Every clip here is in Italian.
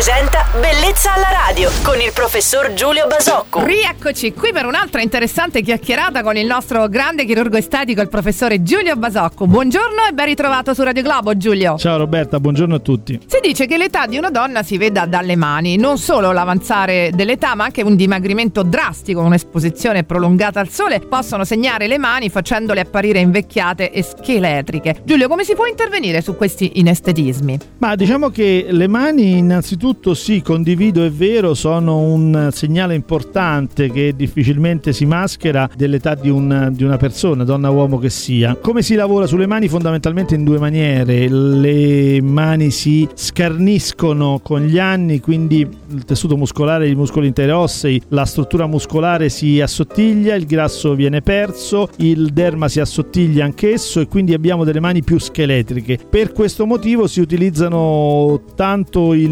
presenta Bellezza alla radio con il professor Giulio Basocco. Rieccoci qui per un'altra interessante chiacchierata con il nostro grande chirurgo estetico, il professore Giulio Basocco. Buongiorno e ben ritrovato su Radio Globo, Giulio. Ciao Roberta, buongiorno a tutti. Si dice che l'età di una donna si veda dalle mani, non solo l'avanzare dell'età, ma anche un dimagrimento drastico, un'esposizione prolungata al sole possono segnare le mani facendole apparire invecchiate e scheletriche. Giulio, come si può intervenire su questi inestetismi? Ma diciamo che le mani innanzitutto sì, condivido, è vero, sono un segnale importante che difficilmente si maschera dell'età di, un, di una persona, donna o uomo che sia. Come si lavora sulle mani? Fondamentalmente in due maniere. Le mani si scarniscono con gli anni, quindi il tessuto muscolare, i muscoli interossei, la struttura muscolare si assottiglia, il grasso viene perso, il derma si assottiglia anch'esso e quindi abbiamo delle mani più scheletriche. Per questo motivo si utilizzano tanto il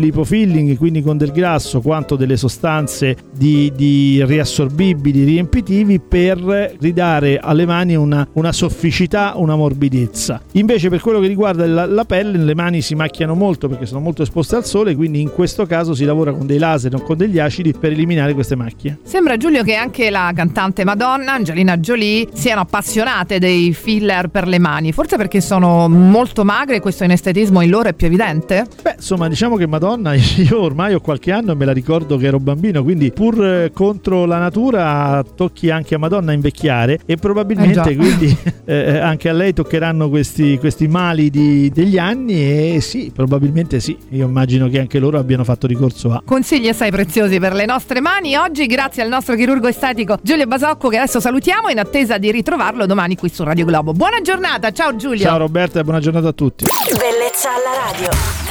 lipofilling, quindi con del grasso, quanto delle sostanze di, di riassorbibili, riempitivi per ridare alle mani una, una, sofficità, una morbidezza. Invece per quello che riguarda la, la pelle, le mani si macchiano molto perché sono molto esposte al sole, quindi in questo caso si lavora con dei laser o con degli acidi per eliminare queste macchie. Sembra Giulio che anche la cantante Madonna, Angelina Jolie, siano appassionate dei filler per le mani, forse perché sono molto magre e questo inestetismo in loro è più evidente? Beh, insomma, diciamo che Madonna, io ormai ho qualche anno e me la ricordo che ero bambino, quindi pur eh, contro la natura tocchi anche a Madonna invecchiare e probabilmente eh quindi eh, anche a lei toccheranno questi, questi mali di, degli anni e sì, probabilmente sì, io immagino che anche loro abbiano fatto ricorso a. Consigli assai preziosi per le nostre mani oggi grazie al nostro chirurgo estetico Giulio Basocco che adesso salutiamo in attesa di ritrovarlo domani qui su Radio Globo. Buona giornata, ciao Giulio. Ciao Roberta e buona giornata a tutti. Bellezza alla radio.